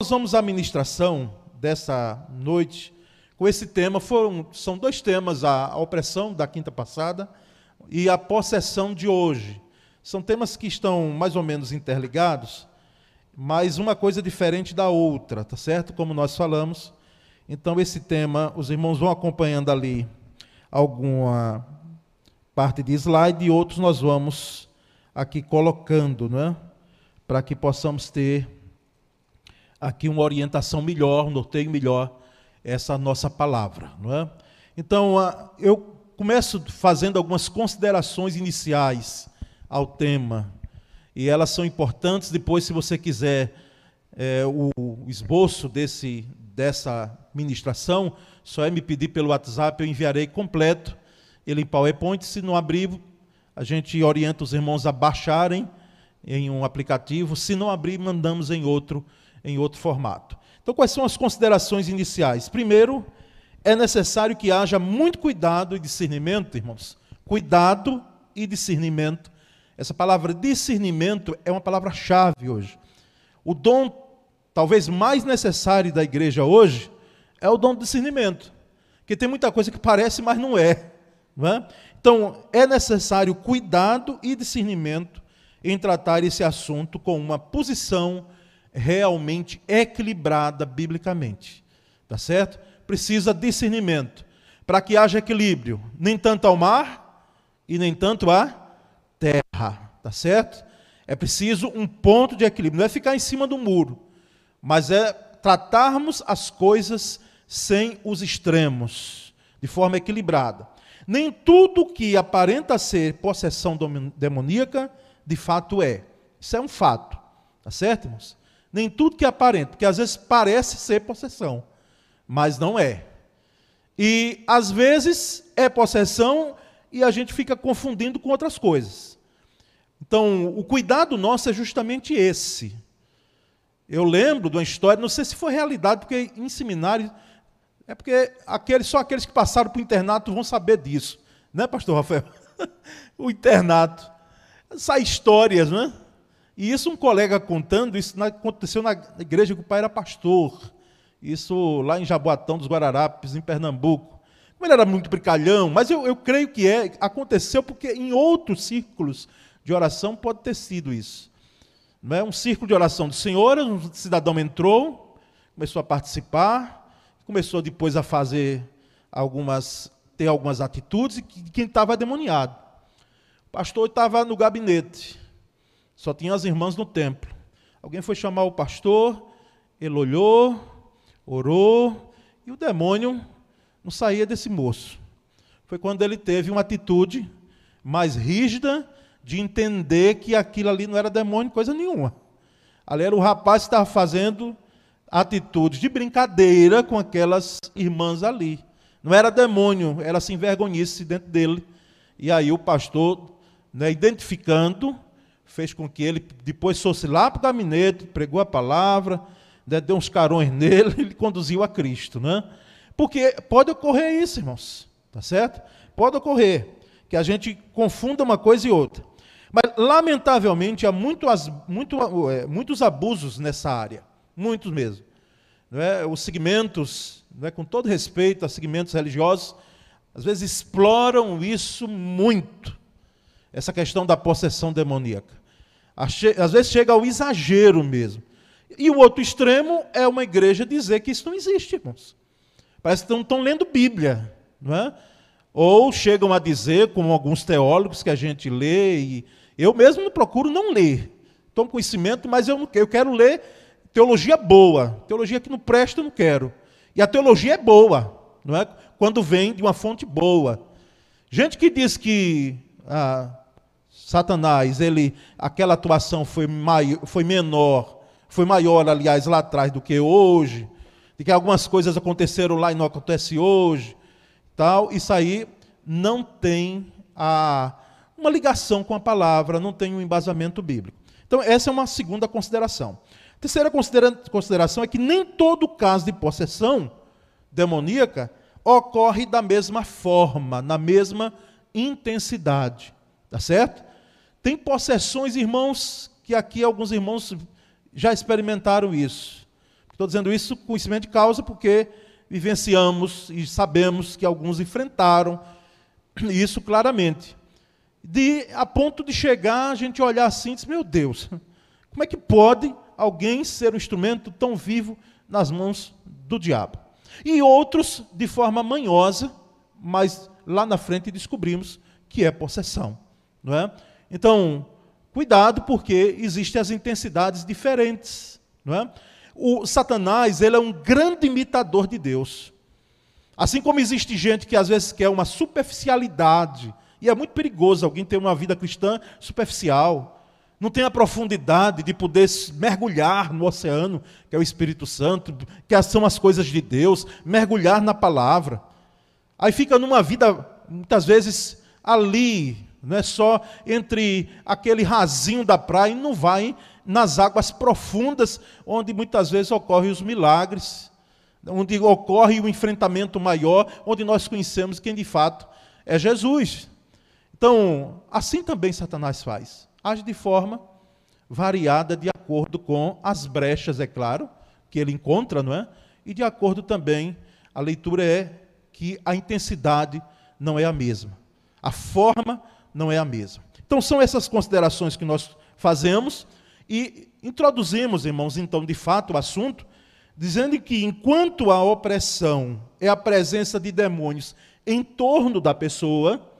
Nós vamos à ministração dessa noite com esse tema. Foram, são dois temas: a, opressão da quinta passada e a possessão de hoje. São temas que estão mais ou menos interligados, mas uma coisa diferente da outra, tá certo? Como nós falamos. Então, esse tema, os irmãos vão acompanhando ali alguma parte de slide e outros nós vamos aqui colocando, não é? Para que possamos ter aqui uma orientação melhor, um norteio melhor essa nossa palavra, não é? Então, eu começo fazendo algumas considerações iniciais ao tema, e elas são importantes. Depois, se você quiser é, o esboço desse, dessa ministração, só é me pedir pelo WhatsApp, eu enviarei completo ele em PowerPoint. Se não abrir, a gente orienta os irmãos a baixarem em um aplicativo. Se não abrir, mandamos em outro em outro formato. Então, quais são as considerações iniciais? Primeiro, é necessário que haja muito cuidado e discernimento, irmãos. Cuidado e discernimento. Essa palavra discernimento é uma palavra-chave hoje. O dom talvez mais necessário da igreja hoje é o dom do discernimento. Porque tem muita coisa que parece, mas não é. Não é? Então, é necessário cuidado e discernimento em tratar esse assunto com uma posição realmente equilibrada biblicamente. Tá certo? Precisa discernimento para que haja equilíbrio, nem tanto ao mar e nem tanto à terra, tá certo? É preciso um ponto de equilíbrio, não é ficar em cima do muro, mas é tratarmos as coisas sem os extremos, de forma equilibrada. Nem tudo que aparenta ser possessão demoníaca, de fato é. Isso é um fato, tá certo, irmãos? Nem tudo que aparenta, porque às vezes parece ser possessão, mas não é. E às vezes é possessão e a gente fica confundindo com outras coisas. Então, o cuidado nosso é justamente esse. Eu lembro de uma história, não sei se foi realidade, porque em seminário, é porque aqueles, só aqueles que passaram para o internato vão saber disso, né, pastor Rafael? o internato. Sai histórias, não é? E isso um colega contando, isso aconteceu na igreja que o pai era pastor. Isso lá em Jaboatão dos Guararapes, em Pernambuco. Ele era muito brincalhão, mas eu, eu creio que é, aconteceu porque em outros círculos de oração pode ter sido isso. Não é um círculo de oração de senhora, um cidadão entrou, começou a participar, começou depois a fazer algumas, ter algumas atitudes, e quem estava demoniado. O pastor estava no gabinete. Só tinha as irmãs no templo. Alguém foi chamar o pastor, ele olhou, orou, e o demônio não saía desse moço. Foi quando ele teve uma atitude mais rígida de entender que aquilo ali não era demônio, coisa nenhuma. Ali era o rapaz que estava fazendo atitudes de brincadeira com aquelas irmãs ali. Não era demônio, era assim vergonhice dentro dele. E aí o pastor, né, identificando, fez com que ele depois fosse lá para o gabinete, pregou a palavra, né, deu uns carões nele e conduziu a Cristo. Né? Porque pode ocorrer isso, irmãos, tá certo? Pode ocorrer que a gente confunda uma coisa e outra. Mas, lamentavelmente, há muito, muito, é, muitos abusos nessa área, muitos mesmo. É? Os segmentos, é? com todo respeito a segmentos religiosos, às vezes exploram isso muito, essa questão da possessão demoníaca. Às vezes chega ao exagero mesmo. E o outro extremo é uma igreja dizer que isso não existe, irmãos. Parece que estão, lendo Bíblia, não é? Ou chegam a dizer, como alguns teólogos que a gente lê, e eu mesmo não procuro não ler. Tomo conhecimento, mas eu, não, eu quero ler teologia boa. Teologia que não presta, eu não quero. E a teologia é boa, não é? Quando vem de uma fonte boa. Gente que diz que ah, Satanás, ele, aquela atuação foi, maior, foi menor, foi maior, aliás, lá atrás do que hoje, de que algumas coisas aconteceram lá e não acontece hoje, tal, isso aí não tem a, uma ligação com a palavra, não tem um embasamento bíblico. Então, essa é uma segunda consideração. A terceira consideração é que nem todo caso de possessão demoníaca ocorre da mesma forma, na mesma intensidade. Tá certo? Tem possessões, irmãos, que aqui alguns irmãos já experimentaram isso. Estou dizendo isso com conhecimento de causa porque vivenciamos e sabemos que alguns enfrentaram isso claramente. De, a ponto de chegar, a gente olhar assim e dizer, meu Deus, como é que pode alguém ser um instrumento tão vivo nas mãos do diabo? E outros de forma manhosa, mas lá na frente descobrimos que é possessão. Não é? Então, cuidado, porque existem as intensidades diferentes. Não é? O Satanás ele é um grande imitador de Deus. Assim como existe gente que às vezes quer uma superficialidade, e é muito perigoso alguém ter uma vida cristã superficial, não tem a profundidade de poder mergulhar no oceano, que é o Espírito Santo, que são as coisas de Deus, mergulhar na palavra. Aí fica numa vida, muitas vezes, ali, não é só entre aquele rasinho da praia, e não vai nas águas profundas, onde muitas vezes ocorrem os milagres, onde ocorre o enfrentamento maior, onde nós conhecemos quem de fato é Jesus. Então, assim também Satanás faz. Age de forma variada de acordo com as brechas, é claro, que ele encontra, não é? E de acordo também, a leitura é que a intensidade não é a mesma. A forma não é a mesma. Então, são essas considerações que nós fazemos e introduzimos, irmãos, então, de fato, o assunto, dizendo que enquanto a opressão é a presença de demônios em torno da pessoa,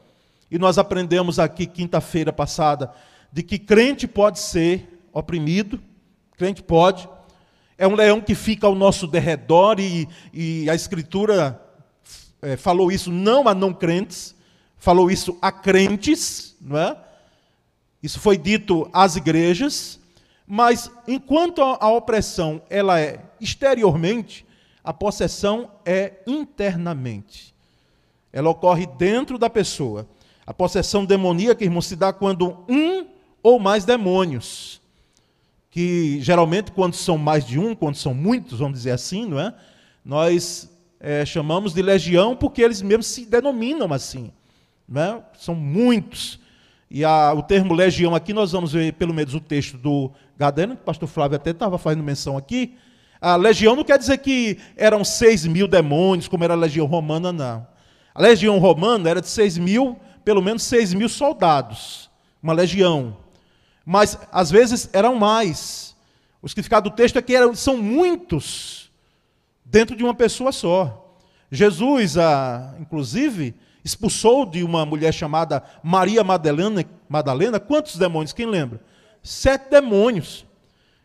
e nós aprendemos aqui quinta-feira passada de que crente pode ser oprimido, crente pode, é um leão que fica ao nosso derredor e, e a Escritura é, falou isso não a não crentes, falou isso a crentes, não é? Isso foi dito às igrejas, mas enquanto a opressão ela é exteriormente, a possessão é internamente. Ela ocorre dentro da pessoa. A possessão demoníaca, irmão, se dá quando um ou mais demônios, que geralmente quando são mais de um, quando são muitos, vamos dizer assim, não é? Nós é, chamamos de legião porque eles mesmos se denominam assim. Não é? São muitos. E a, o termo legião aqui, nós vamos ver pelo menos o texto do Gadeno, que o pastor Flávio até estava fazendo menção aqui. A legião não quer dizer que eram seis mil demônios, como era a legião romana, não. A legião romana era de seis mil, pelo menos seis mil soldados, uma legião. Mas às vezes eram mais. O significado do texto é que eram, são muitos dentro de uma pessoa só. Jesus, ah, inclusive, expulsou de uma mulher chamada Maria Madalena, Madalena quantos demônios? Quem lembra? Sete demônios.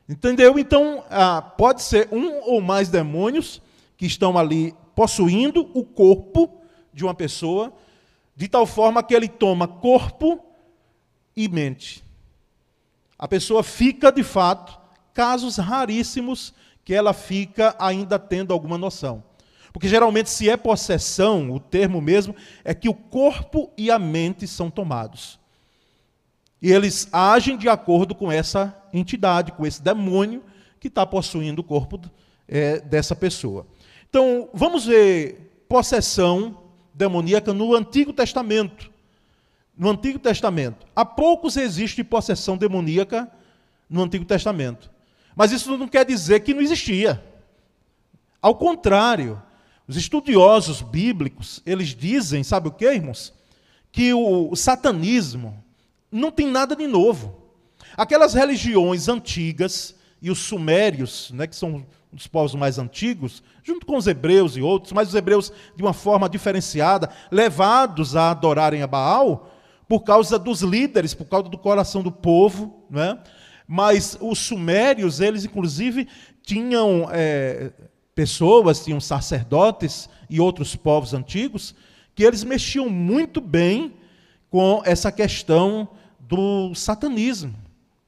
Entendeu? Então, ah, pode ser um ou mais demônios que estão ali possuindo o corpo de uma pessoa, de tal forma que ele toma corpo e mente. A pessoa fica, de fato, casos raríssimos que ela fica ainda tendo alguma noção. Porque geralmente, se é possessão, o termo mesmo é que o corpo e a mente são tomados. E eles agem de acordo com essa entidade, com esse demônio que está possuindo o corpo é, dessa pessoa. Então, vamos ver possessão demoníaca no Antigo Testamento. No Antigo Testamento. Há poucos existe possessão demoníaca no Antigo Testamento. Mas isso não quer dizer que não existia. Ao contrário, os estudiosos bíblicos, eles dizem, sabe o que, irmãos? Que o, satanismo não tem nada de novo. Aquelas religiões antigas e os sumérios, né, que são um dos povos mais antigos, junto com os hebreus e outros, mas os hebreus de uma forma diferenciada, levados a adorarem a Baal por causa dos líderes, por causa do coração do povo, né? Mas os sumérios, eles inclusive tinham é, pessoas, tinham sacerdotes e outros povos antigos, que eles mexiam muito bem com essa questão do satanismo,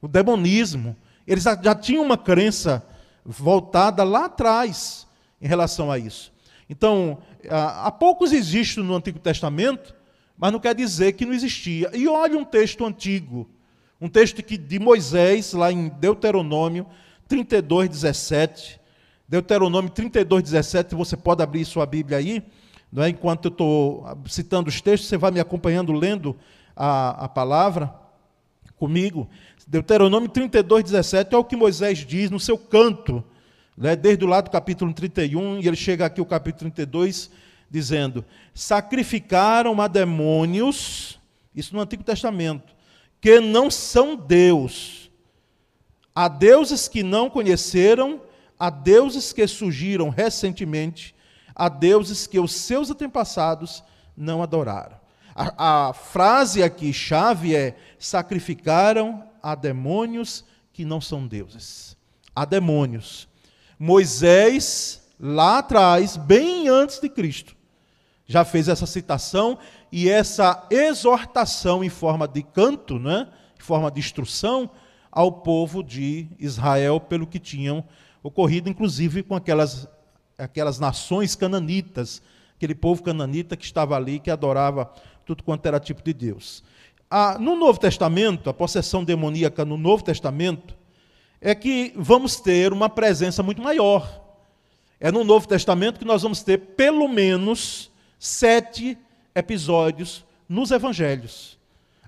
o demonismo. Eles já tinham uma crença voltada lá atrás em relação a isso. Então, há poucos existe no Antigo Testamento, mas não quer dizer que não existia. E olha um texto antigo, um texto que, de Moisés, lá em Deuteronômio 32, 17, Deuteronômio 32, 17, você pode abrir sua Bíblia aí, não é? enquanto eu estou citando os textos, você vai me acompanhando, lendo a, a palavra comigo. Deuteronômio 32, 17 é o que Moisés diz no seu canto, né, desde o lado do capítulo 31, e ele chega aqui o capítulo 32, dizendo: Sacrificaram a demônios, isso no Antigo Testamento, que não são Deus, a deuses que não conheceram, a deuses que surgiram recentemente, a deuses que os seus antepassados não adoraram. A, a frase aqui chave é: sacrificaram a demônios que não são deuses. A demônios. Moisés, lá atrás, bem antes de Cristo, já fez essa citação e essa exortação em forma de canto, né, em forma de instrução ao povo de Israel pelo que tinham ocorrido, inclusive com aquelas, aquelas nações cananitas, aquele povo cananita que estava ali, que adorava tudo quanto era tipo de Deus. Ah, no Novo Testamento, a possessão demoníaca no Novo Testamento, é que vamos ter uma presença muito maior. É no Novo Testamento que nós vamos ter pelo menos sete episódios nos Evangelhos,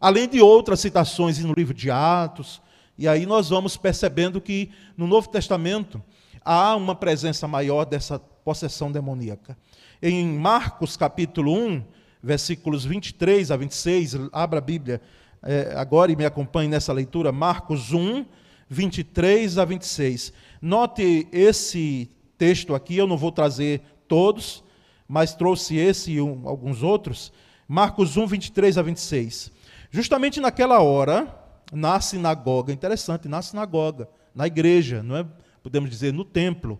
além de outras citações no livro de Atos. E aí nós vamos percebendo que no Novo Testamento há uma presença maior dessa possessão demoníaca. Em Marcos capítulo 1, versículos 23 a 26, abra a Bíblia é, agora e me acompanhe nessa leitura, Marcos 1, 23 a 26. Note esse texto aqui, eu não vou trazer todos, mas trouxe esse e um, alguns outros. Marcos 1, 23 a 26. Justamente naquela hora, na sinagoga, interessante, na sinagoga, na igreja, não é? podemos dizer, no templo,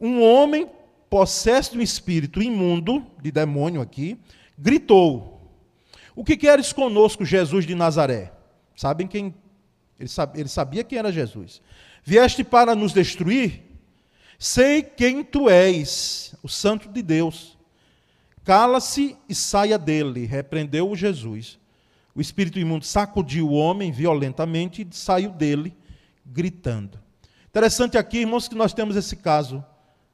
um homem possesso de um espírito imundo, de demônio aqui, gritou: O que queres conosco, Jesus de Nazaré? Sabem quem ele, sabia, quem era Jesus. Vieste para nos destruir? Sei quem tu és, o Santo de Deus. Cala-se e saia dele, repreendeu-o Jesus. O espírito imundo sacudiu o homem violentamente e saiu dele, gritando. Interessante aqui, irmãos, que nós temos esse caso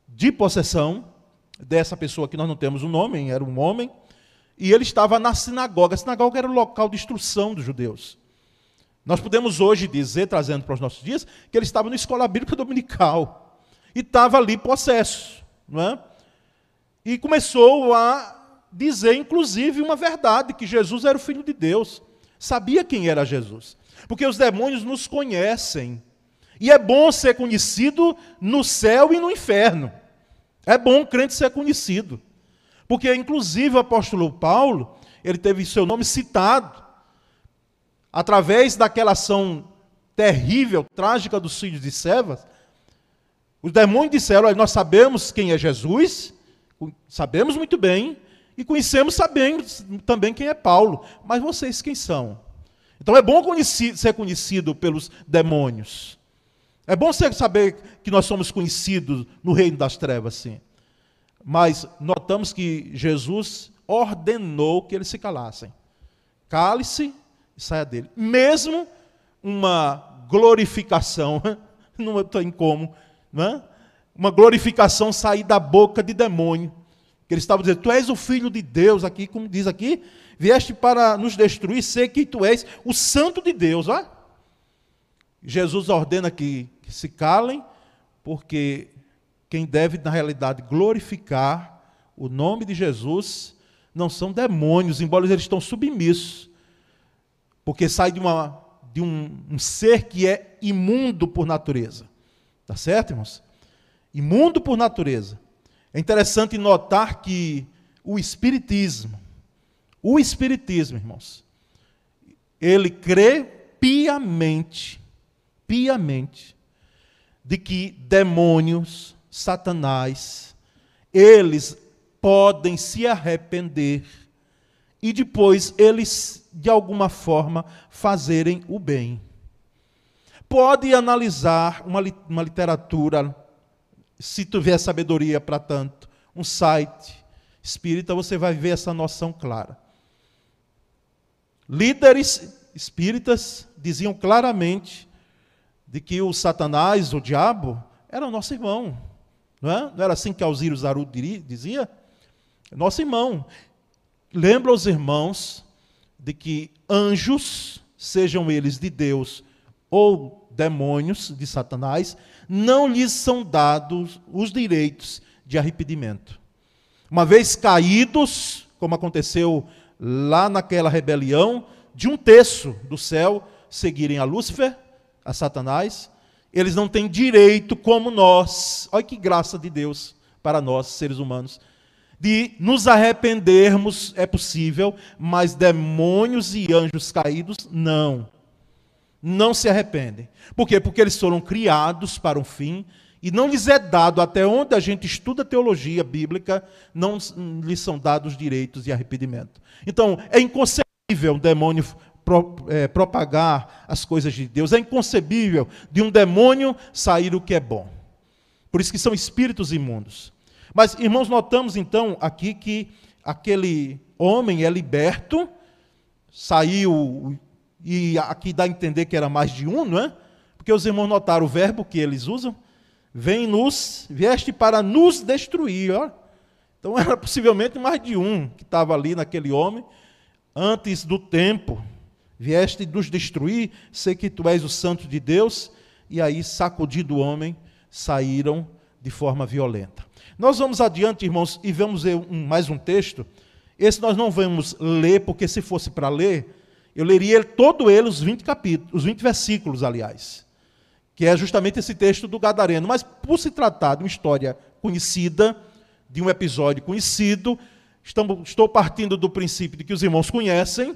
de possessão dessa pessoa que nós não temos o um nome, era um homem, e ele estava na sinagoga. A sinagoga era o local de instrução dos judeus. Nós podemos hoje dizer, trazendo para os nossos dias, que ele estava na escola bíblica dominical e estava ali possesso, não é? E começou a dizer, inclusive, uma verdade, que Jesus era o Filho de Deus. Sabia quem era Jesus. Porque os demônios nos conhecem. E é bom ser conhecido no céu e no inferno. É bom o crente ser conhecido. Porque, inclusive, o apóstolo Paulo, ele teve seu nome citado através daquela ação terrível, trágica dos filhos de Sevas, os demônios disseram: Nós sabemos quem é Jesus, sabemos muito bem, e conhecemos sabemos também quem é Paulo, mas vocês quem são? Então é bom conhecido, ser conhecido pelos demônios. É bom saber que nós somos conhecidos no reino das trevas, sim. Mas notamos que Jesus ordenou que eles se calassem. Cale-se e saia dele. Mesmo uma glorificação, não tem como, não é? uma glorificação sair da boca de demônio. Que ele estava dizendo, tu és o filho de Deus, aqui, como diz aqui, vieste para nos destruir, sei que tu és o santo de Deus. Ó. Jesus ordena que, que se calem, porque quem deve, na realidade, glorificar o nome de Jesus não são demônios, embora eles estão submissos porque sai de, uma, de um, um ser que é imundo por natureza. Tá certo, irmãos? Imundo por natureza. É interessante notar que o Espiritismo, o Espiritismo, irmãos, ele crê piamente, piamente, de que demônios, Satanás, eles podem se arrepender e depois eles, de alguma forma, fazerem o bem. Pode analisar uma, uma literatura, se tiver sabedoria para tanto, um site espírita, você vai ver essa noção clara. Líderes espíritas diziam claramente de que o Satanás, o diabo, era nosso irmão. Não, é? não era assim que Alziro Zaru dizia? Nosso irmão. Lembra os irmãos de que anjos, sejam eles de Deus ou demônios de Satanás, não lhes são dados os direitos de arrependimento. Uma vez caídos, como aconteceu lá naquela rebelião, de um terço do céu seguirem a Lúcifer, a Satanás, eles não têm direito como nós. Olha que graça de Deus para nós, seres humanos. De nos arrependermos é possível, mas demônios e anjos caídos não. Não se arrependem. Por quê? Porque eles foram criados para um fim e não lhes é dado, até onde a gente estuda teologia bíblica, não lhes são dados direitos de arrependimento. Então, é inconcebível um demônio pro, é, propagar as coisas de Deus, é inconcebível de um demônio sair o que é bom. Por isso que são espíritos imundos. Mas, irmãos, notamos então aqui que aquele homem é liberto, saiu, e aqui dá a entender que era mais de um, não é? Porque os irmãos notaram o verbo que eles usam, vem nos, vieste para nos destruir. Ó. Então era possivelmente mais de um que estava ali naquele homem, antes do tempo. Vieste nos destruir, sei que tu és o santo de Deus, e aí, sacudido o homem, saíram de forma violenta. Nós vamos adiante, irmãos, e vamos ver um, mais um texto. Esse nós não vamos ler, porque se fosse para ler, eu leria todo ele, os 20 capítulos, os 20 versículos, aliás que é justamente esse texto do Gadareno. Mas por se tratar de uma história conhecida, de um episódio conhecido, estamos, estou partindo do princípio de que os irmãos conhecem,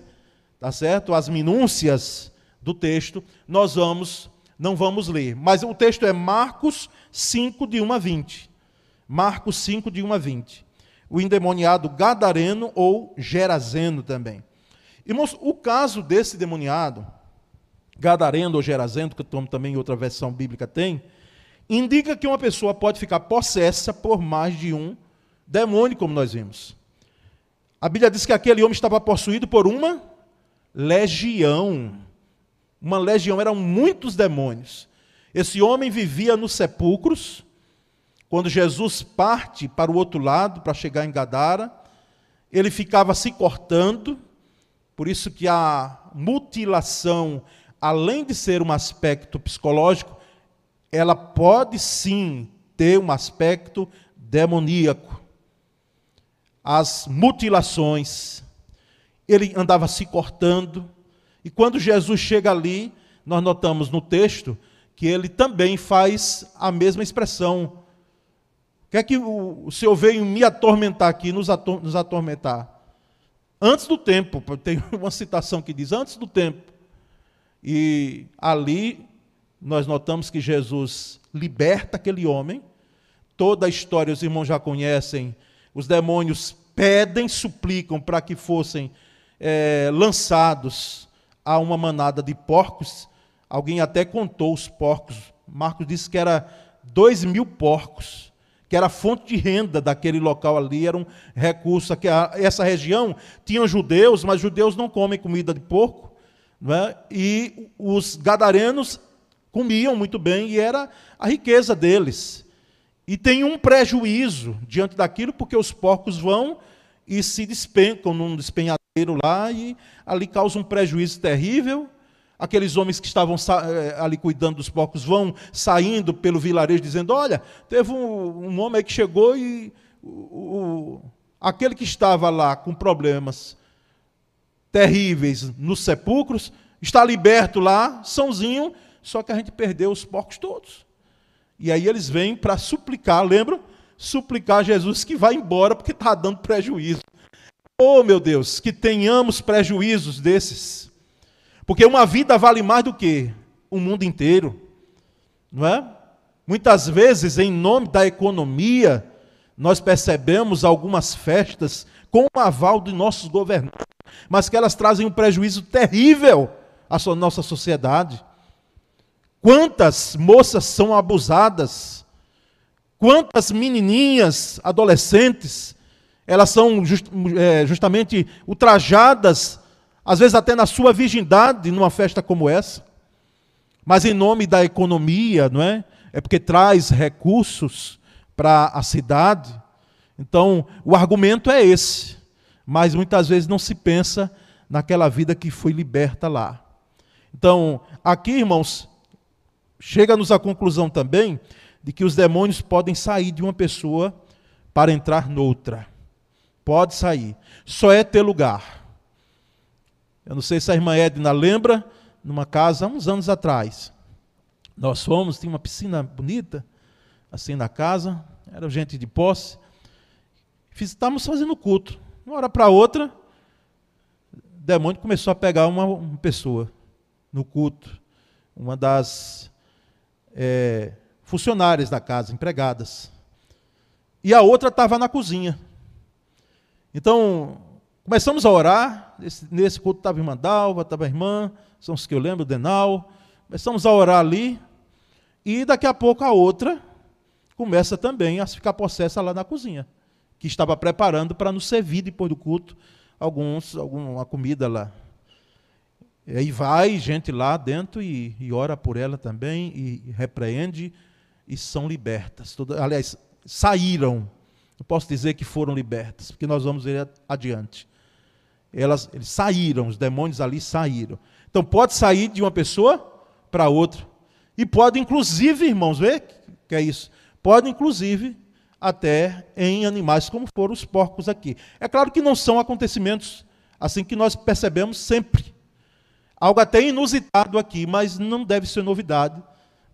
tá certo? As minúcias do texto, nós vamos, não vamos ler. Mas o texto é Marcos 5, de 1 a 20. Marcos 5, de 1 a 20. O endemoniado Gadareno ou Gerazeno também. Irmãos, o caso desse demoniado Gadareno ou Gerazendo, que também outra versão bíblica tem, indica que uma pessoa pode ficar possessa por mais de um demônio, como nós vimos. A Bíblia diz que aquele homem estava possuído por uma legião. Uma legião, eram muitos demônios. Esse homem vivia nos sepulcros. Quando Jesus parte para o outro lado, para chegar em Gadara, ele ficava se cortando, por isso que a mutilação além de ser um aspecto psicológico, ela pode sim ter um aspecto demoníaco. As mutilações, ele andava se cortando, e quando Jesus chega ali, nós notamos no texto que ele também faz a mesma expressão. O que é que o, o Senhor veio me atormentar aqui, nos, ator, nos atormentar? Antes do tempo, tem uma citação que diz: antes do tempo. E ali nós notamos que Jesus liberta aquele homem. Toda a história os irmãos já conhecem. Os demônios pedem, suplicam para que fossem é, lançados a uma manada de porcos. Alguém até contou os porcos. Marcos disse que era dois mil porcos, que era fonte de renda daquele local ali, era um recurso. Que essa região tinha judeus, mas judeus não comem comida de porco. É? E os gadarenos comiam muito bem e era a riqueza deles. E tem um prejuízo diante daquilo, porque os porcos vão e se despencam num despenhadeiro lá e ali causa um prejuízo terrível. Aqueles homens que estavam eh, ali cuidando dos porcos vão saindo pelo vilarejo dizendo: Olha, teve um, um homem que chegou e o, o, aquele que estava lá com problemas terríveis nos sepulcros, está liberto lá, sãozinho, só que a gente perdeu os porcos todos. E aí eles vêm para suplicar, lembram? Suplicar a Jesus que vá embora porque está dando prejuízo. Oh, meu Deus, que tenhamos prejuízos desses. Porque uma vida vale mais do que o mundo inteiro. Não é? Muitas vezes, em nome da economia, nós percebemos algumas festas com o aval de nossos governantes mas que elas trazem um prejuízo terrível à nossa sociedade. Quantas moças são abusadas? Quantas menininhas, adolescentes, elas são just, é, justamente ultrajadas, às vezes até na sua virgindade, numa festa como essa. Mas em nome da economia, não é? É porque traz recursos para a cidade. Então, o argumento é esse mas muitas vezes não se pensa naquela vida que foi liberta lá. Então, aqui, irmãos, chega-nos à conclusão também de que os demônios podem sair de uma pessoa para entrar noutra. Pode sair. Só é ter lugar. Eu não sei se a irmã Edna lembra, numa casa há uns anos atrás. Nós fomos, tinha uma piscina bonita, assim na casa, era gente de posse. Estávamos fazendo culto. Uma hora para outra, o demônio começou a pegar uma, uma pessoa no culto. Uma das é, funcionárias da casa, empregadas. E a outra estava na cozinha. Então, começamos a orar. Nesse, nesse culto estava a irmã Dalva, estava a irmã, são os que eu lembro, Denal. Começamos a orar ali. E daqui a pouco a outra começa também a ficar possessa lá na cozinha, que estava preparando para nos servir depois do culto alguns, alguma comida lá. E aí vai gente lá dentro e, e ora por ela também, e repreende, e são libertas. aliás, saíram. Não posso dizer que foram libertas, porque nós vamos ver adiante. Elas, eles saíram, os demônios ali saíram. Então pode sair de uma pessoa para outra. E pode, inclusive, irmãos, ver que é isso? Pode, inclusive, até em animais como foram os porcos aqui. É claro que não são acontecimentos assim que nós percebemos sempre. Algo até inusitado aqui, mas não deve ser novidade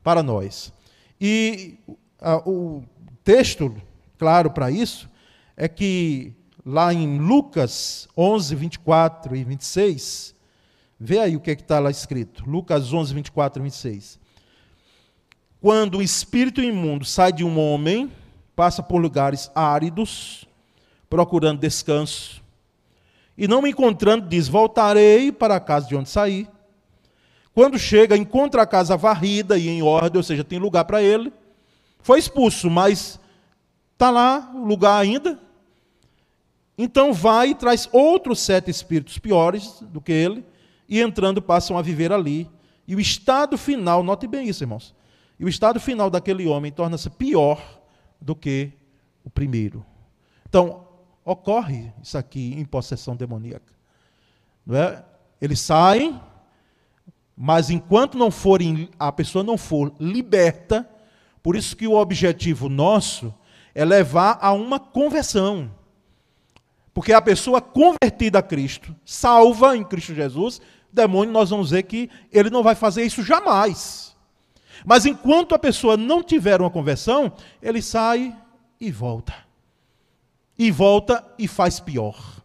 para nós. E a, o texto, claro, para isso, é que lá em Lucas 11, 24 e 26, vê aí o que é está lá escrito. Lucas 11, 24 e 26. Quando o espírito imundo sai de um homem, passa por lugares áridos, procurando descanso, e não me encontrando, diz: Voltarei para a casa de onde saí. Quando chega, encontra a casa varrida e em ordem, ou seja, tem lugar para ele. Foi expulso, mas está lá o lugar ainda. Então vai e traz outros sete espíritos piores do que ele, e entrando passam a viver ali. E o estado final, note bem isso, irmãos. E o estado final daquele homem torna-se pior do que o primeiro. Então, ocorre isso aqui em possessão demoníaca. Não é? Eles saem, mas enquanto não forem, a pessoa não for liberta, por isso que o objetivo nosso é levar a uma conversão. Porque a pessoa convertida a Cristo, salva em Cristo Jesus, demônio, nós vamos ver que ele não vai fazer isso jamais. Mas enquanto a pessoa não tiver uma conversão, ele sai e volta. E volta e faz pior.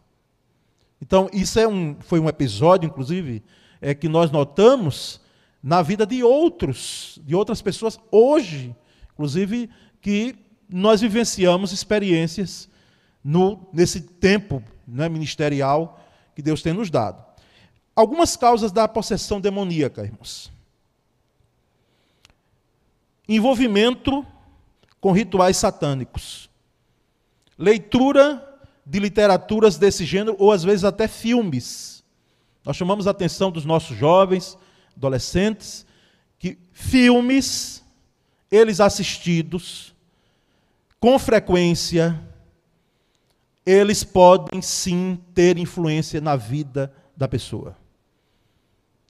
Então, isso é um, foi um episódio, inclusive, é, que nós notamos na vida de outros, de outras pessoas hoje, inclusive, que nós vivenciamos experiências no, nesse tempo né, ministerial que Deus tem nos dado. Algumas causas da possessão demoníaca, irmãos. Envolvimento com rituais satânicos. Leitura de literaturas desse gênero, ou às vezes até filmes. Nós chamamos a atenção dos nossos jovens, adolescentes, que filmes, eles assistidos, com frequência, eles podem sim ter influência na vida da pessoa.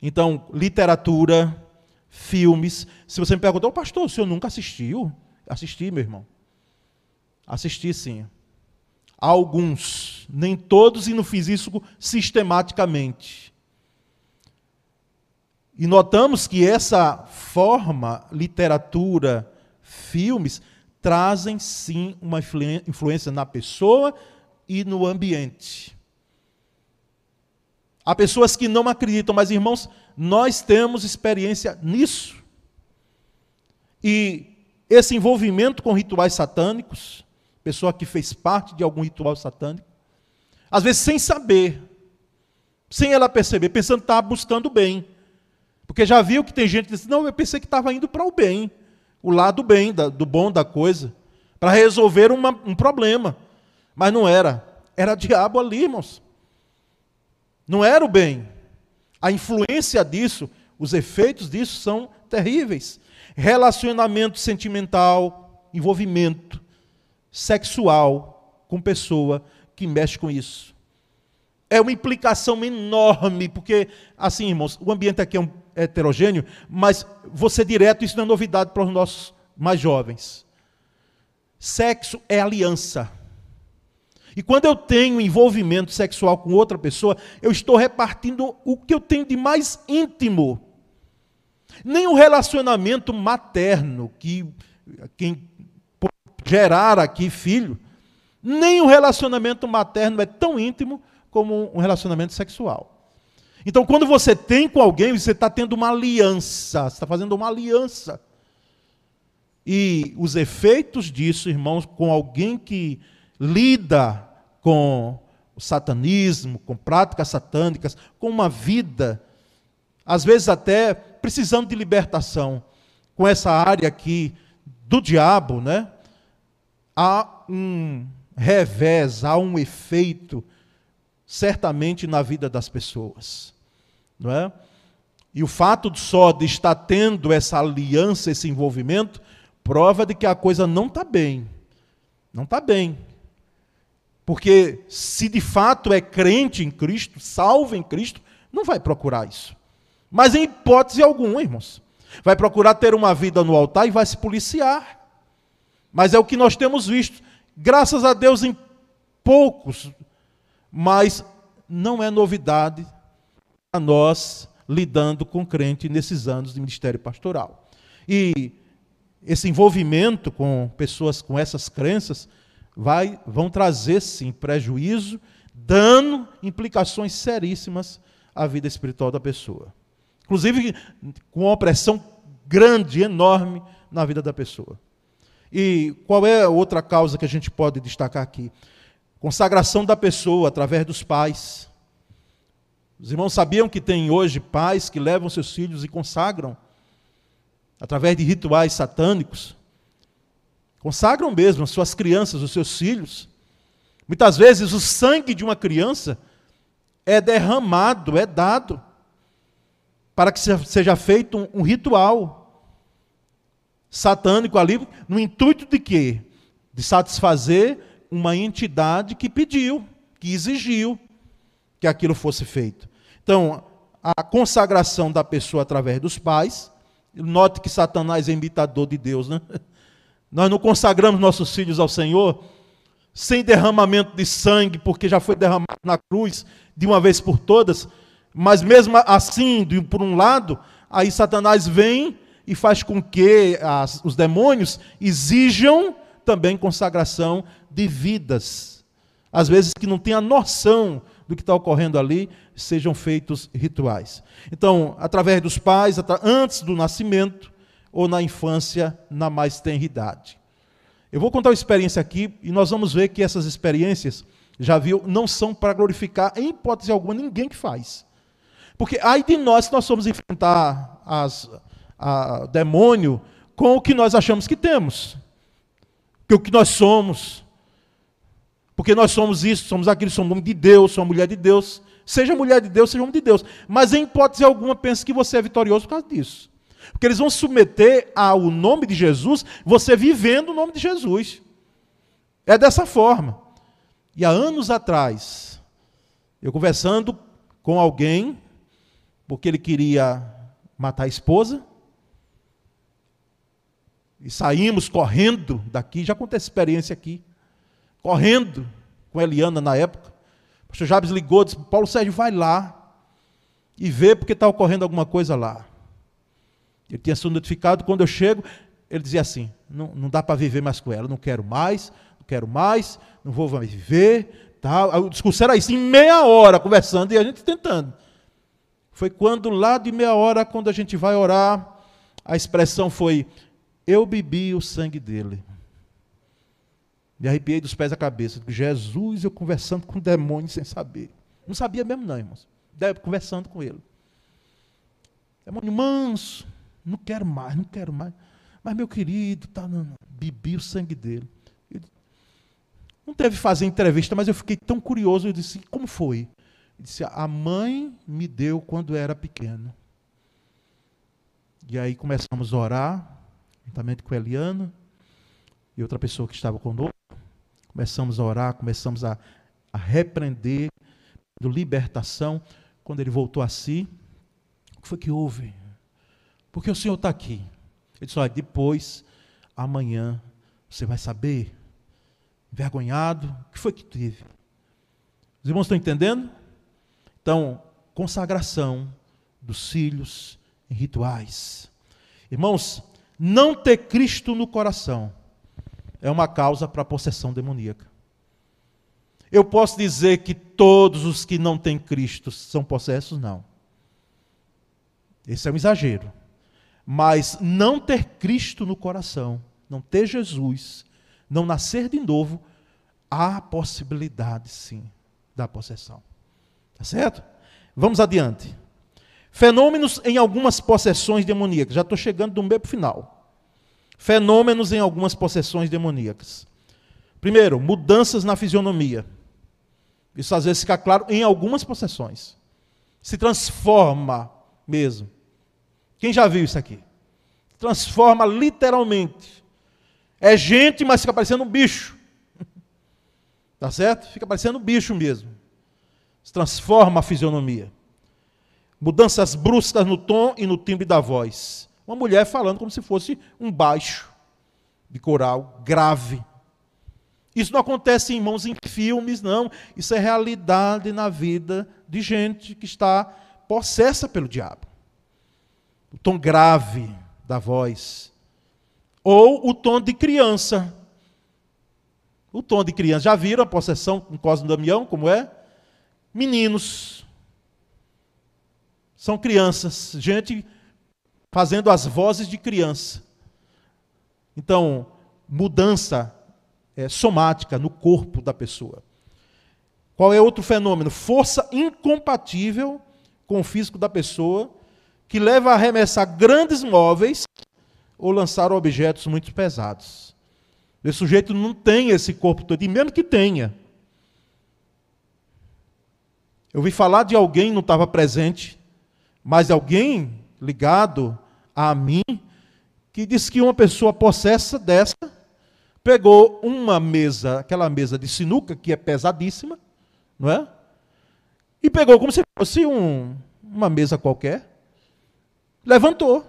Então, literatura, filmes. Se você me perguntar, oh, pastor, o senhor nunca assistiu? Assisti, meu irmão. Assisti sim. Alguns, nem todos, e não fiz isso sistematicamente. E notamos que essa forma, literatura, filmes, trazem sim uma influência na pessoa e no ambiente. Há pessoas que não acreditam, mas irmãos, nós temos experiência nisso. E esse envolvimento com rituais satânicos, pessoa que fez parte de algum ritual satânico, às vezes sem saber, sem ela perceber, pensando que estava buscando o bem. Porque já viu que tem gente que diz, não, eu pensei que estava indo para o bem, o lado bem, do bom da coisa, para resolver uma, um problema. Mas não era. Era diabo ali, irmãos. Não era o bem. A influência disso, os efeitos disso são terríveis. Relacionamento sentimental, envolvimento sexual com pessoa que mexe com isso. É uma implicação enorme, porque, assim, irmãos, o ambiente aqui é um heterogêneo, mas ser direto, isso não é novidade para os nossos mais jovens. Sexo é aliança. E quando eu tenho envolvimento sexual com outra pessoa, eu estou repartindo o que eu tenho de mais íntimo. Nem o relacionamento materno, que quem gerar aqui filho, nem o relacionamento materno é tão íntimo como um relacionamento sexual. Então, quando você tem com alguém, você está tendo uma aliança, você está fazendo uma aliança. E os efeitos disso, irmãos, com alguém que lida com o satanismo, com práticas satânicas, com uma vida, às vezes até precisando de libertação, com essa área aqui do diabo, né? Há um revés, há um efeito certamente na vida das pessoas, não é? E o fato só de estar tendo essa aliança, esse envolvimento, prova de que a coisa não está bem. Não está bem. Porque se de fato é crente em Cristo, salvo em Cristo, não vai procurar isso. Mas em hipótese alguma, irmãos. Vai procurar ter uma vida no altar e vai se policiar. Mas é o que nós temos visto. Graças a Deus em poucos, mas não é novidade a nós lidando com crente nesses anos de ministério pastoral. E esse envolvimento com pessoas com essas crenças vai, vão trazer sim prejuízo, dano, implicações seríssimas à vida espiritual da pessoa. Inclusive com uma opressão grande, enorme na vida da pessoa. E qual é a outra causa que a gente pode destacar aqui? Consagração da pessoa através dos pais. Os irmãos sabiam que tem hoje pais que levam seus filhos e consagram através de rituais satânicos, consagram mesmo as suas crianças, os seus filhos. Muitas vezes o sangue de uma criança é derramado, é dado, para que seja feito um, um ritual satânico ali, no intuito de quê? De satisfazer uma entidade que pediu, que exigiu que aquilo fosse feito. Então, a consagração da pessoa através dos pais, Note que Satanás é imitador de Deus, né? Nós não consagramos nossos filhos ao Senhor sem derramamento de sangue, porque já foi derramado na cruz de uma vez por todas, mas mesmo assim, por um lado, aí Satanás vem e faz com que as, os demônios exijam também consagração de vidas. Às vezes que não tem a noção do que está ocorrendo ali, sejam feitos rituais. Então, através dos pais, antes do nascimento ou na infância, na mais tenridade. Eu vou contar uma experiência aqui e nós vamos ver que essas experiências, já viu, não são para glorificar, em hipótese alguma, ninguém que faz. Porque ai de nós nós formos enfrentar as, a demônio com o que nós achamos que temos. Que o que nós somos. Porque nós somos isso, somos aquilo, somos homem de Deus, somos mulher de Deus. Seja mulher de Deus, seja homem de Deus. Mas em hipótese alguma, pense que você é vitorioso por causa disso. Porque eles vão submeter ao nome de Jesus, você vivendo o nome de Jesus. É dessa forma. E há anos atrás, eu conversando com alguém, porque ele queria matar a esposa, e saímos correndo daqui, já contei essa experiência aqui, correndo com a Eliana na época, o pastor Jabes ligou, disse: Paulo Sérgio, vai lá e vê porque está ocorrendo alguma coisa lá. Ele tinha sido notificado, quando eu chego, ele dizia assim: não, não dá para viver mais com ela, não quero mais, não quero mais, não vou mais viver. Tal. O discurso era isso, em meia hora conversando e a gente tentando. Foi quando, lá de meia hora, quando a gente vai orar, a expressão foi: Eu bebi o sangue dele. Me arrepiei dos pés à cabeça. Jesus, eu conversando com o demônio sem saber. Não sabia mesmo, não, irmãos. Conversando com ele. Demônio manso. Não quero mais, não quero mais. Mas, meu querido, tá, não, não, bebi o sangue dele. Ele não teve fazer entrevista, mas eu fiquei tão curioso. Eu disse: Como foi? Ele disse: A mãe me deu quando era pequeno. E aí começamos a orar, juntamente com a Eliana e outra pessoa que estava conosco. Começamos a orar, começamos a, a repreender, do libertação. Quando ele voltou a si, o que foi que houve? Porque o Senhor está aqui. Ele disse: Olha, depois, amanhã, você vai saber, envergonhado, o que foi que teve. Os irmãos estão entendendo? Então, consagração dos filhos em rituais. Irmãos, não ter Cristo no coração é uma causa para possessão demoníaca. Eu posso dizer que todos os que não têm Cristo são possessos? Não. Esse é um exagero. Mas não ter Cristo no coração, não ter Jesus, não nascer de novo, há possibilidade sim da possessão. Tá certo? Vamos adiante. Fenômenos em algumas possessões demoníacas. Já estou chegando do meio para o final. Fenômenos em algumas possessões demoníacas. Primeiro, mudanças na fisionomia. Isso às vezes fica claro em algumas possessões. Se transforma mesmo. Quem já viu isso aqui? Transforma literalmente. É gente, mas fica parecendo um bicho. Tá certo? Fica parecendo um bicho mesmo. Se transforma a fisionomia. Mudanças bruscas no tom e no timbre da voz. Uma mulher falando como se fosse um baixo de coral grave. Isso não acontece em mãos em filmes, não. Isso é realidade na vida de gente que está possessa pelo diabo. O tom grave da voz. Ou o tom de criança. O tom de criança. Já viram a possessão com Cosmo Damião, como é? Meninos são crianças, gente fazendo as vozes de criança. Então, mudança é, somática no corpo da pessoa. Qual é outro fenômeno? Força incompatível com o físico da pessoa, que leva a arremessar grandes móveis ou lançar objetos muito pesados. Esse sujeito não tem esse corpo todo, e mesmo que tenha. Eu ouvi falar de alguém, não estava presente, mas alguém ligado a mim que disse que uma pessoa possessa dessa pegou uma mesa, aquela mesa de sinuca que é pesadíssima, não é? E pegou como se fosse um, uma mesa qualquer, levantou.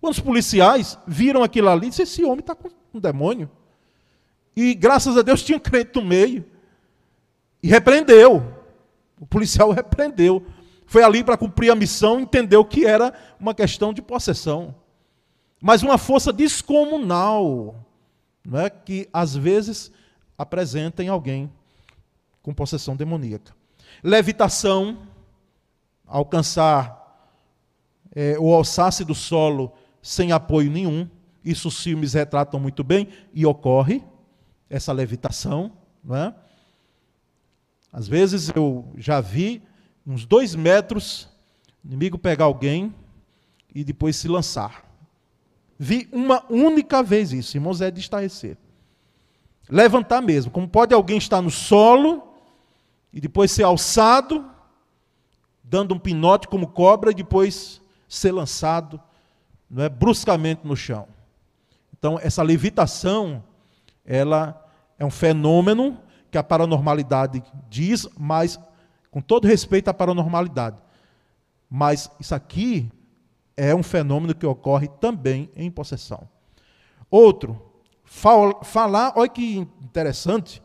Quando os policiais viram aquilo ali, disse: esse homem está com um demônio. E graças a Deus tinha crente no meio. E repreendeu. O policial repreendeu foi ali para cumprir a missão, entendeu que era uma questão de possessão. Mas uma força descomunal, não é? que às vezes apresenta em alguém com possessão demoníaca. Levitação, alcançar é, o alçace do solo sem apoio nenhum. Isso os filmes retratam muito bem e ocorre essa levitação, não é? Às vezes eu já vi uns dois metros, o inimigo pegar alguém e depois se lançar. Vi uma única vez isso, irmãos, é de estarrecer. Levantar mesmo, como pode alguém estar no solo e depois ser alçado, dando um pinote como cobra e depois ser lançado não é, bruscamente no chão. Então, essa levitação, ela é um fenômeno que a paranormalidade diz, mas com todo respeito à paranormalidade. Mas isso aqui é um fenômeno que ocorre também em possessão. Outro, falar, olha que interessante,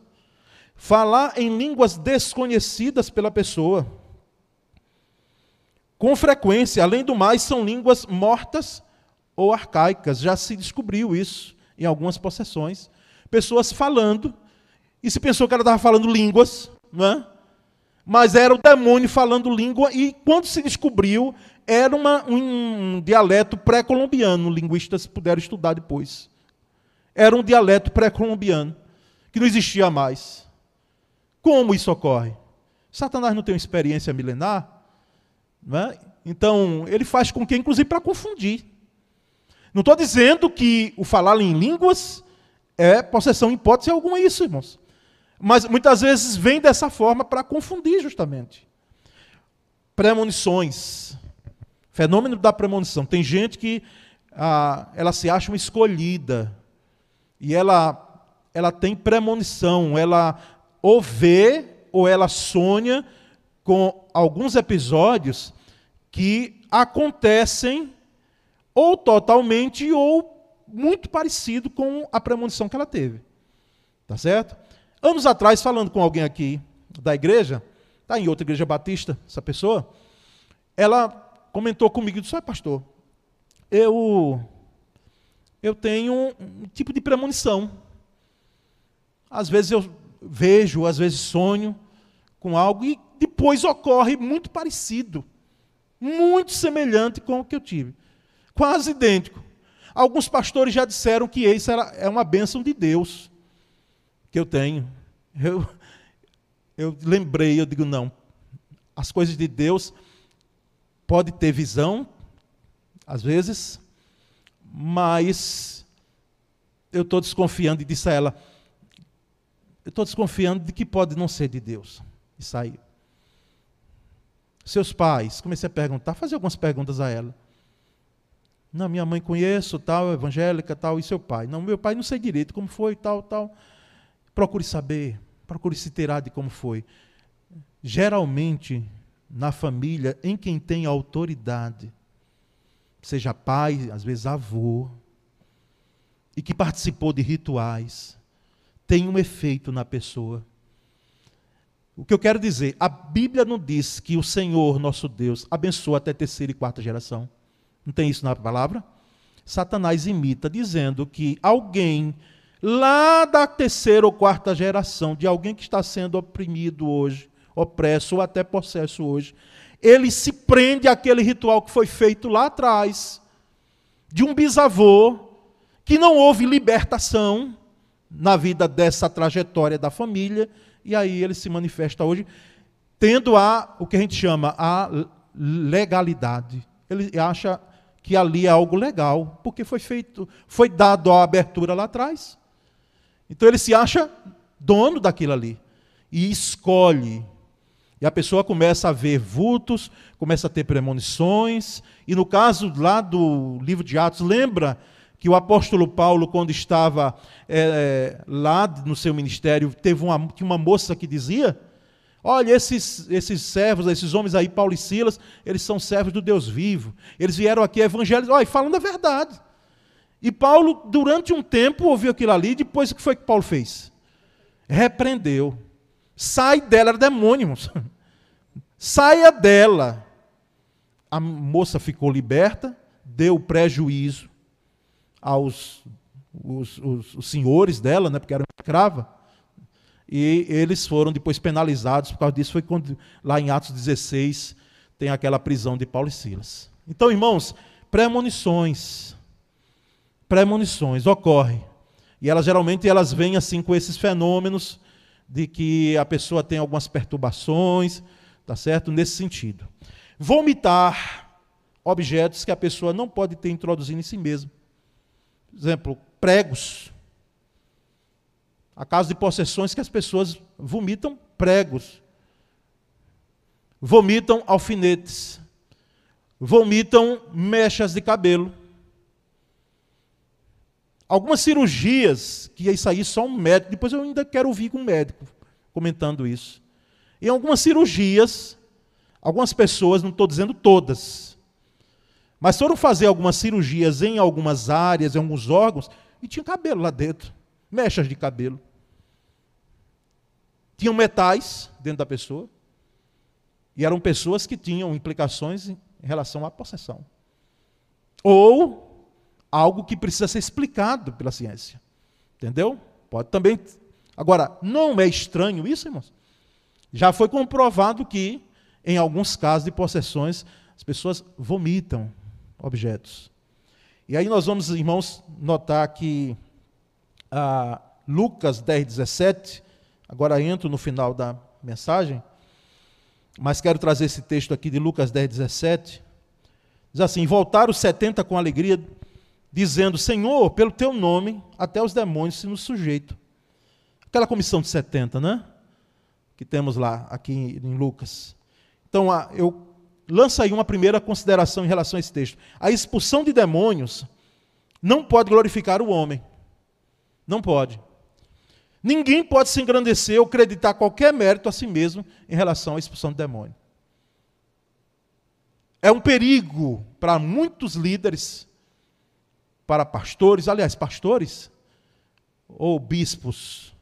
falar em línguas desconhecidas pela pessoa. Com frequência, além do mais, são línguas mortas ou arcaicas. Já se descobriu isso em algumas possessões. Pessoas falando, e se pensou que ela estava falando línguas, não é? Mas era o demônio falando língua, e quando se descobriu, era uma, um dialeto pré-colombiano, linguistas puderam estudar depois. Era um dialeto pré-colombiano, que não existia mais. Como isso ocorre? Satanás não tem uma experiência milenar, não é? então ele faz com que, inclusive, para confundir. Não estou dizendo que o falar em línguas é possessão, hipótese alguma, isso, irmãos. Mas muitas vezes vem dessa forma para confundir justamente. Premonições. Fenômeno da premonição. Tem gente que ah, ela se acha uma escolhida. E ela, ela tem premonição. Ela ou vê ou ela sonha com alguns episódios que acontecem ou totalmente ou muito parecido com a premonição que ela teve. Tá certo? Anos atrás, falando com alguém aqui da igreja, está em outra igreja batista, essa pessoa, ela comentou comigo e disse: pastor, eu, eu tenho um tipo de premonição. Às vezes eu vejo, às vezes sonho com algo e depois ocorre muito parecido, muito semelhante com o que eu tive, quase idêntico. Alguns pastores já disseram que isso é uma bênção de Deus que eu tenho. Eu, eu lembrei, eu digo, não, as coisas de Deus pode ter visão, às vezes, mas eu estou desconfiando e disse a ela, eu estou desconfiando de que pode não ser de Deus. E saiu. Seus pais, comecei a perguntar, fazer algumas perguntas a ela. Não, minha mãe conheço, tal, evangélica, tal, e seu pai. Não, meu pai não sei direito como foi, tal, tal. Procure saber, procure se terá de como foi. Geralmente, na família, em quem tem autoridade, seja pai, às vezes avô, e que participou de rituais, tem um efeito na pessoa. O que eu quero dizer, a Bíblia não diz que o Senhor, nosso Deus, abençoa até terceira e quarta geração. Não tem isso na palavra? Satanás imita dizendo que alguém lá da terceira ou quarta geração, de alguém que está sendo oprimido hoje, opresso ou até possesso hoje, ele se prende àquele ritual que foi feito lá atrás, de um bisavô, que não houve libertação na vida dessa trajetória da família, e aí ele se manifesta hoje, tendo a, o que a gente chama a legalidade. Ele acha que ali é algo legal, porque foi feito, foi dado a abertura lá atrás. Então ele se acha dono daquilo ali e escolhe e a pessoa começa a ver vultos, começa a ter premonições. E no caso lá do livro de Atos, lembra que o apóstolo Paulo, quando estava é, lá no seu ministério, teve uma, uma moça que dizia: Olha, esses, esses servos, esses homens aí, Paulo e Silas, eles são servos do Deus vivo. Eles vieram aqui evangelizar, olha, falando a verdade. E Paulo, durante um tempo, ouviu aquilo ali, depois o que foi que Paulo fez? Repreendeu. Sai dela, era demônio. Saia dela. A moça ficou liberta, deu prejuízo aos os, os, os senhores dela, né, porque era escrava. E eles foram depois penalizados por causa disso. Foi quando, lá em Atos 16, tem aquela prisão de Paulo e Silas. Então, irmãos, premonições. Premonições ocorrem. E elas geralmente elas vêm assim com esses fenômenos de que a pessoa tem algumas perturbações, tá certo? Nesse sentido. Vomitar objetos que a pessoa não pode ter introduzido em si mesma. Exemplo, pregos. Há casos de possessões que as pessoas vomitam pregos. Vomitam alfinetes. Vomitam mechas de cabelo. Algumas cirurgias, que isso aí só um médico, depois eu ainda quero ouvir com um médico comentando isso. Em algumas cirurgias, algumas pessoas, não estou dizendo todas, mas foram fazer algumas cirurgias em algumas áreas, em alguns órgãos, e tinha cabelo lá dentro, mechas de cabelo. Tinham metais dentro da pessoa, e eram pessoas que tinham implicações em relação à possessão. Ou algo que precisa ser explicado pela ciência. Entendeu? Pode também. Agora, não é estranho isso, irmãos? Já foi comprovado que, em alguns casos de possessões, as pessoas vomitam objetos. E aí nós vamos, irmãos, notar que ah, Lucas 10, 17, agora entro no final da mensagem, mas quero trazer esse texto aqui de Lucas 10, 17. Diz assim: Voltaram os setenta com alegria dizendo: Senhor, pelo teu nome, até os demônios se nos sujeitam. Aquela comissão de 70, né? Que temos lá, aqui em Lucas. Então, eu lanço aí uma primeira consideração em relação a esse texto. A expulsão de demônios não pode glorificar o homem. Não pode. Ninguém pode se engrandecer ou acreditar qualquer mérito a si mesmo em relação à expulsão de demônio. É um perigo para muitos líderes para pastores, aliás, pastores, ou bispos,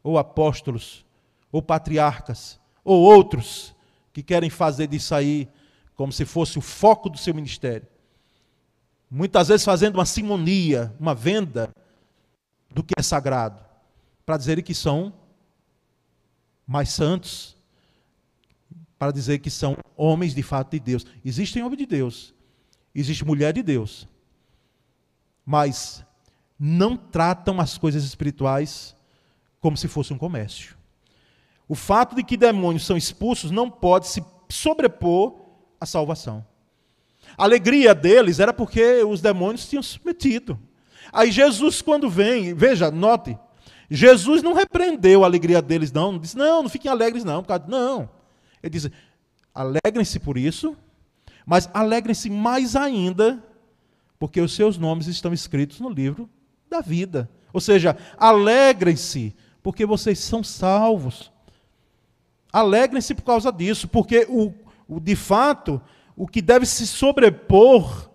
ou apóstolos, ou patriarcas, ou outros que querem fazer disso aí como se fosse o foco do seu ministério. Muitas vezes fazendo uma simonia, uma venda do que é sagrado, para dizer que são mais santos, para dizer que são homens de fato de Deus. Existem homens de Deus, existe mulher de Deus, mas não tratam as coisas espirituais como se fosse um comércio. O fato de que demônios são expulsos não pode se sobrepor à salvação. A alegria deles era porque os demônios tinham submetido. Aí Jesus, quando vem, veja, note, Jesus não repreendeu a alegria deles, não. Não disse, não, não fiquem alegres, não. Não. Ele diz, alegrem-se por isso, mas alegrem-se mais ainda, porque os seus nomes estão escritos no livro da vida. Ou seja, alegrem-se, porque vocês são salvos. Alegrem-se por causa disso, porque o, o, de fato, o que deve se sobrepor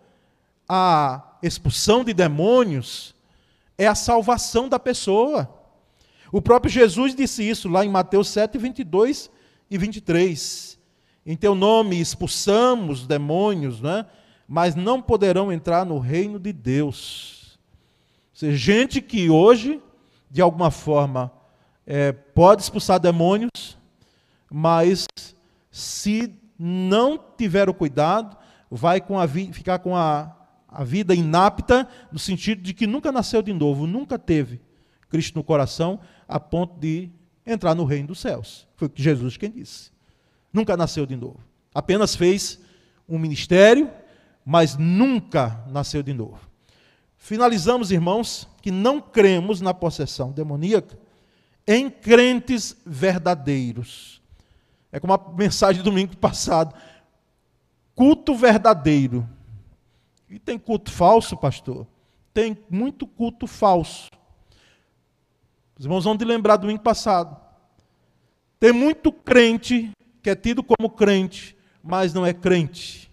à expulsão de demônios é a salvação da pessoa. O próprio Jesus disse isso lá em Mateus 7, 22 e 23. Em teu nome expulsamos demônios, né? Mas não poderão entrar no reino de Deus. Ou seja, gente que hoje, de alguma forma, é, pode expulsar demônios, mas se não tiver o cuidado, vai com a ficar com a, a vida inapta, no sentido de que nunca nasceu de novo, nunca teve Cristo no coração, a ponto de entrar no reino dos céus. Foi Jesus quem disse. Nunca nasceu de novo. Apenas fez um ministério, mas nunca nasceu de novo. Finalizamos, irmãos, que não cremos na possessão demoníaca em crentes verdadeiros. É como a mensagem do domingo passado. Culto verdadeiro. E tem culto falso, pastor? Tem muito culto falso. Os irmãos vão te lembrar do domingo passado. Tem muito crente que é tido como crente, mas não é crente.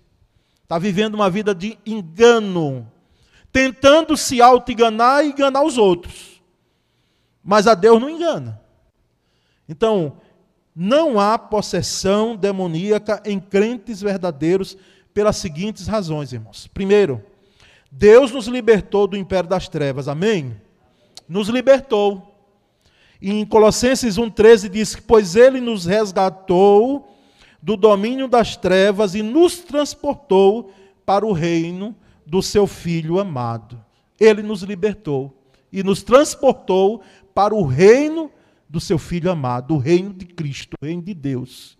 Está vivendo uma vida de engano, tentando se auto-enganar e enganar os outros. Mas a Deus não engana. Então, não há possessão demoníaca em crentes verdadeiros pelas seguintes razões, irmãos. Primeiro, Deus nos libertou do império das trevas, amém? Nos libertou. Em Colossenses 1,13 diz que, pois ele nos resgatou do domínio das trevas e nos transportou para o reino do seu Filho amado. Ele nos libertou e nos transportou para o reino do seu filho amado, o reino de Cristo, o reino de Deus.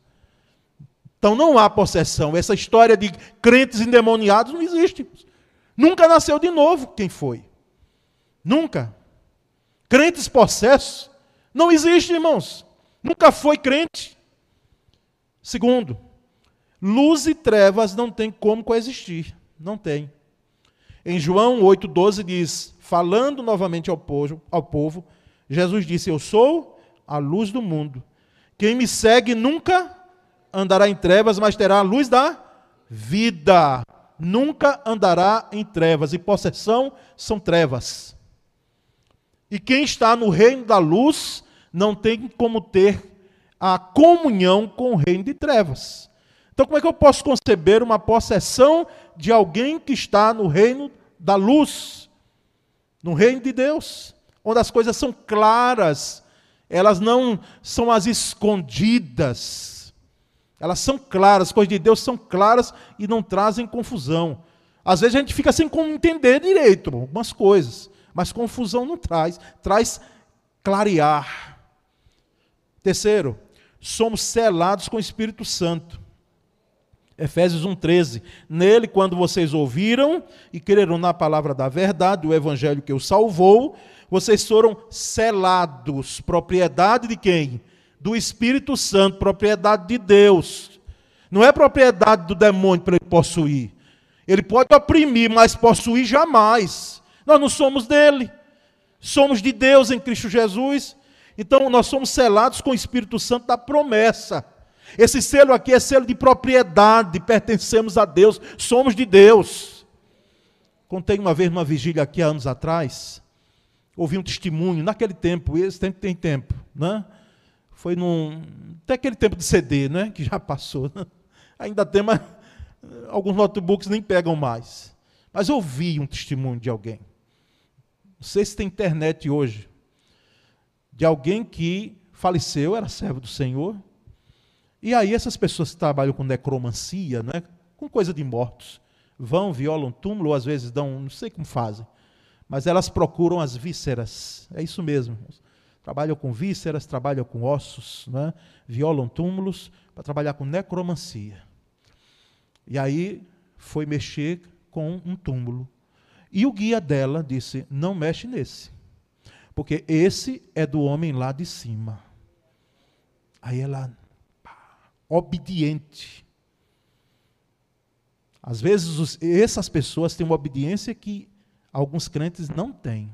Então não há possessão. Essa história de crentes endemoniados não existe. Nunca nasceu de novo quem foi. Nunca. Crentes possessos não existe, irmãos. Nunca foi crente. Segundo, luz e trevas não tem como coexistir. Não tem. Em João 8,12 diz, falando novamente ao povo, ao povo, Jesus disse: Eu sou a luz do mundo. Quem me segue nunca andará em trevas, mas terá a luz da vida. Nunca andará em trevas. E possessão são trevas. E quem está no reino da luz não tem como ter a comunhão com o reino de trevas. Então, como é que eu posso conceber uma possessão de alguém que está no reino da luz, no reino de Deus, onde as coisas são claras, elas não são as escondidas. Elas são claras, as coisas de Deus são claras e não trazem confusão. Às vezes a gente fica sem entender direito algumas coisas, mas confusão não traz, traz clarear. Terceiro, somos selados com o Espírito Santo. Efésios 1,13. Nele, quando vocês ouviram e creram na palavra da verdade, o evangelho que o salvou, vocês foram selados. Propriedade de quem? Do Espírito Santo, propriedade de Deus. Não é propriedade do demônio para ele possuir. Ele pode oprimir, mas possuir jamais. Nós não somos dele. Somos de Deus em Cristo Jesus. Então nós somos selados com o Espírito Santo da promessa. Esse selo aqui é selo de propriedade, pertencemos a Deus, somos de Deus. contei uma vez numa vigília aqui há anos atrás, ouvi um testemunho, naquele tempo, esse tempo tem tempo, né? Foi num. Até aquele tempo de CD, né? Que já passou. Né? Ainda tem, mas alguns notebooks nem pegam mais. Mas ouvi um testemunho de alguém. Não sei se tem internet hoje. De alguém que faleceu, era servo do Senhor. E aí essas pessoas que trabalham com necromancia, né? com coisa de mortos, vão, violam túmulo, ou às vezes dão, não sei como fazem, mas elas procuram as vísceras. É isso mesmo. Trabalham com vísceras, trabalham com ossos, né? violam túmulos para trabalhar com necromancia. E aí foi mexer com um túmulo. E o guia dela disse: não mexe nesse, porque esse é do homem lá de cima. Aí ela, pá, obediente. Às vezes essas pessoas têm uma obediência que alguns crentes não têm.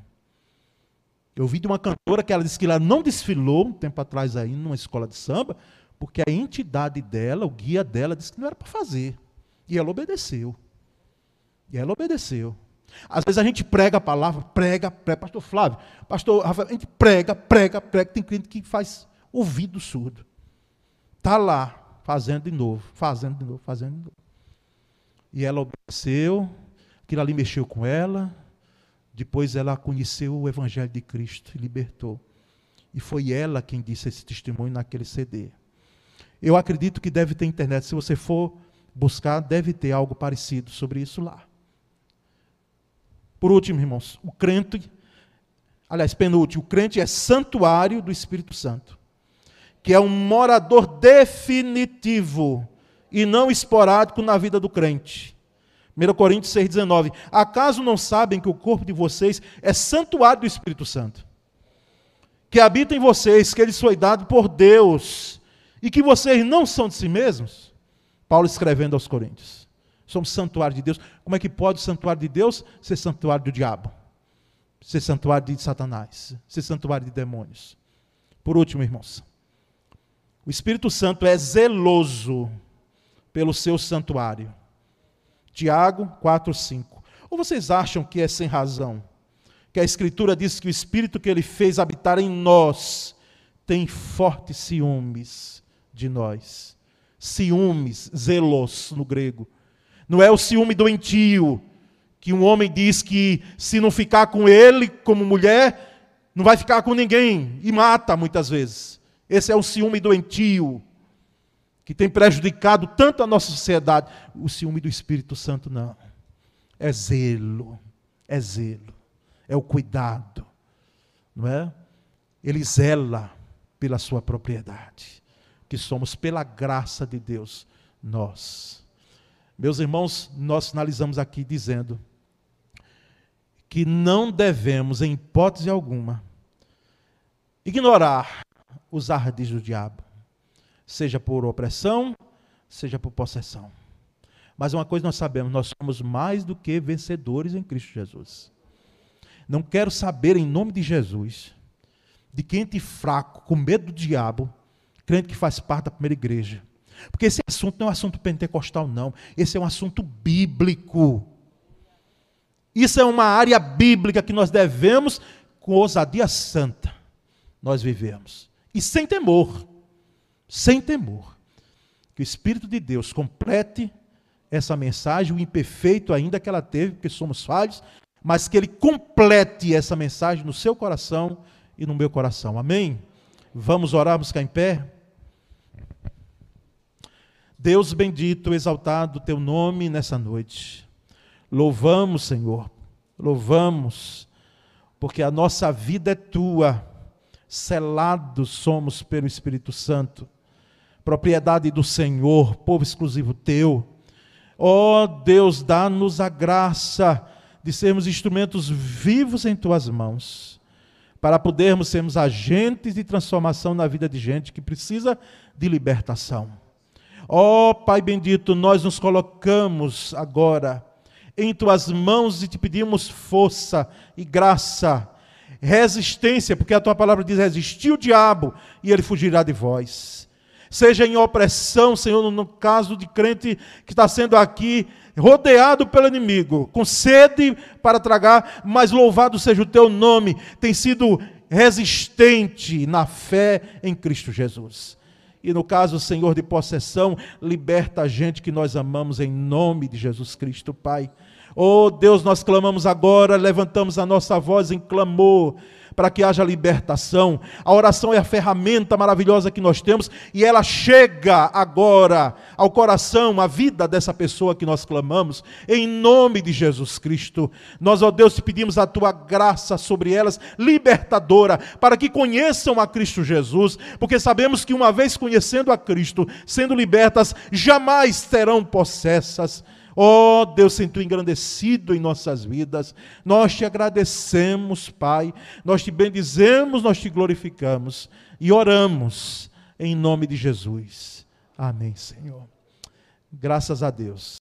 Eu vi de uma cantora que ela disse que ela não desfilou um tempo atrás aí numa escola de samba, porque a entidade dela, o guia dela, disse que não era para fazer. E ela obedeceu. E ela obedeceu. Às vezes a gente prega a palavra, prega, prega, pastor Flávio, pastor Rafael, a gente prega, prega, prega, tem cliente que faz ouvido surdo. Está lá, fazendo de novo, fazendo de novo, fazendo de novo. E ela obedeceu, aquilo ali mexeu com ela, depois ela conheceu o Evangelho de Cristo e libertou. E foi ela quem disse esse testemunho naquele CD. Eu acredito que deve ter internet. Se você for buscar, deve ter algo parecido sobre isso lá. Por último, irmãos, o crente, aliás, penúltimo, o crente é santuário do Espírito Santo, que é um morador definitivo e não esporádico na vida do crente. 1 Coríntios 6,19. Acaso não sabem que o corpo de vocês é santuário do Espírito Santo? Que habita em vocês, que ele foi dado por Deus, e que vocês não são de si mesmos? Paulo escrevendo aos Coríntios. Somos santuário de Deus. Como é que pode o santuário de Deus ser santuário do diabo? Ser santuário de Satanás? Ser santuário de demônios? Por último, irmãos, o Espírito Santo é zeloso pelo seu santuário. Tiago 4, 5. Ou vocês acham que é sem razão? Que a Escritura diz que o Espírito que ele fez habitar em nós tem fortes ciúmes de nós. Ciúmes, zelos no grego. Não é o ciúme doentio, que um homem diz que se não ficar com ele como mulher, não vai ficar com ninguém e mata muitas vezes. Esse é o ciúme doentio que tem prejudicado tanto a nossa sociedade. O ciúme do Espírito Santo não. É zelo, é zelo, é o cuidado, não é? Ele zela pela sua propriedade, que somos pela graça de Deus nós. Meus irmãos, nós finalizamos aqui dizendo que não devemos, em hipótese alguma, ignorar os ardis do diabo seja por opressão, seja por possessão. Mas uma coisa nós sabemos, nós somos mais do que vencedores em Cristo Jesus. Não quero saber em nome de Jesus de crente fraco, com medo do diabo, crente que faz parte da primeira igreja. Porque esse assunto não é um assunto pentecostal, não. Esse é um assunto bíblico. Isso é uma área bíblica que nós devemos, com ousadia santa, nós vivemos. E sem temor sem temor. Que o Espírito de Deus complete essa mensagem, o imperfeito ainda que ela teve, porque somos falhos, mas que Ele complete essa mensagem no seu coração e no meu coração. Amém? Vamos orar, ficar em pé? Deus bendito, exaltado teu nome nessa noite. Louvamos, Senhor, louvamos, porque a nossa vida é tua, selados somos pelo Espírito Santo propriedade do Senhor, povo exclusivo teu. Ó oh, Deus, dá-nos a graça de sermos instrumentos vivos em tuas mãos, para podermos sermos agentes de transformação na vida de gente que precisa de libertação. Ó oh, Pai bendito, nós nos colocamos agora em tuas mãos e te pedimos força e graça, resistência, porque a tua palavra diz: resistir o diabo e ele fugirá de vós. seja em opressão, Senhor, no caso de crente que está sendo aqui rodeado pelo inimigo, com sede para tragar, mas louvado seja o teu nome, tem sido resistente na fé em Cristo Jesus. E no caso, Senhor de possessão, liberta a gente que nós amamos em nome de Jesus Cristo, Pai. Oh Deus, nós clamamos agora, levantamos a nossa voz em clamor para que haja libertação. A oração é a ferramenta maravilhosa que nós temos e ela chega agora ao coração, à vida dessa pessoa que nós clamamos, em nome de Jesus Cristo. Nós, ó Deus, te pedimos a tua graça sobre elas, libertadora, para que conheçam a Cristo Jesus, porque sabemos que uma vez conhecendo a Cristo, sendo libertas, jamais serão possessas. Ó oh, Deus, tu engrandecido em nossas vidas, nós te agradecemos, Pai, nós te bendizemos, nós te glorificamos e oramos em nome de Jesus. Amém, Senhor. Graças a Deus.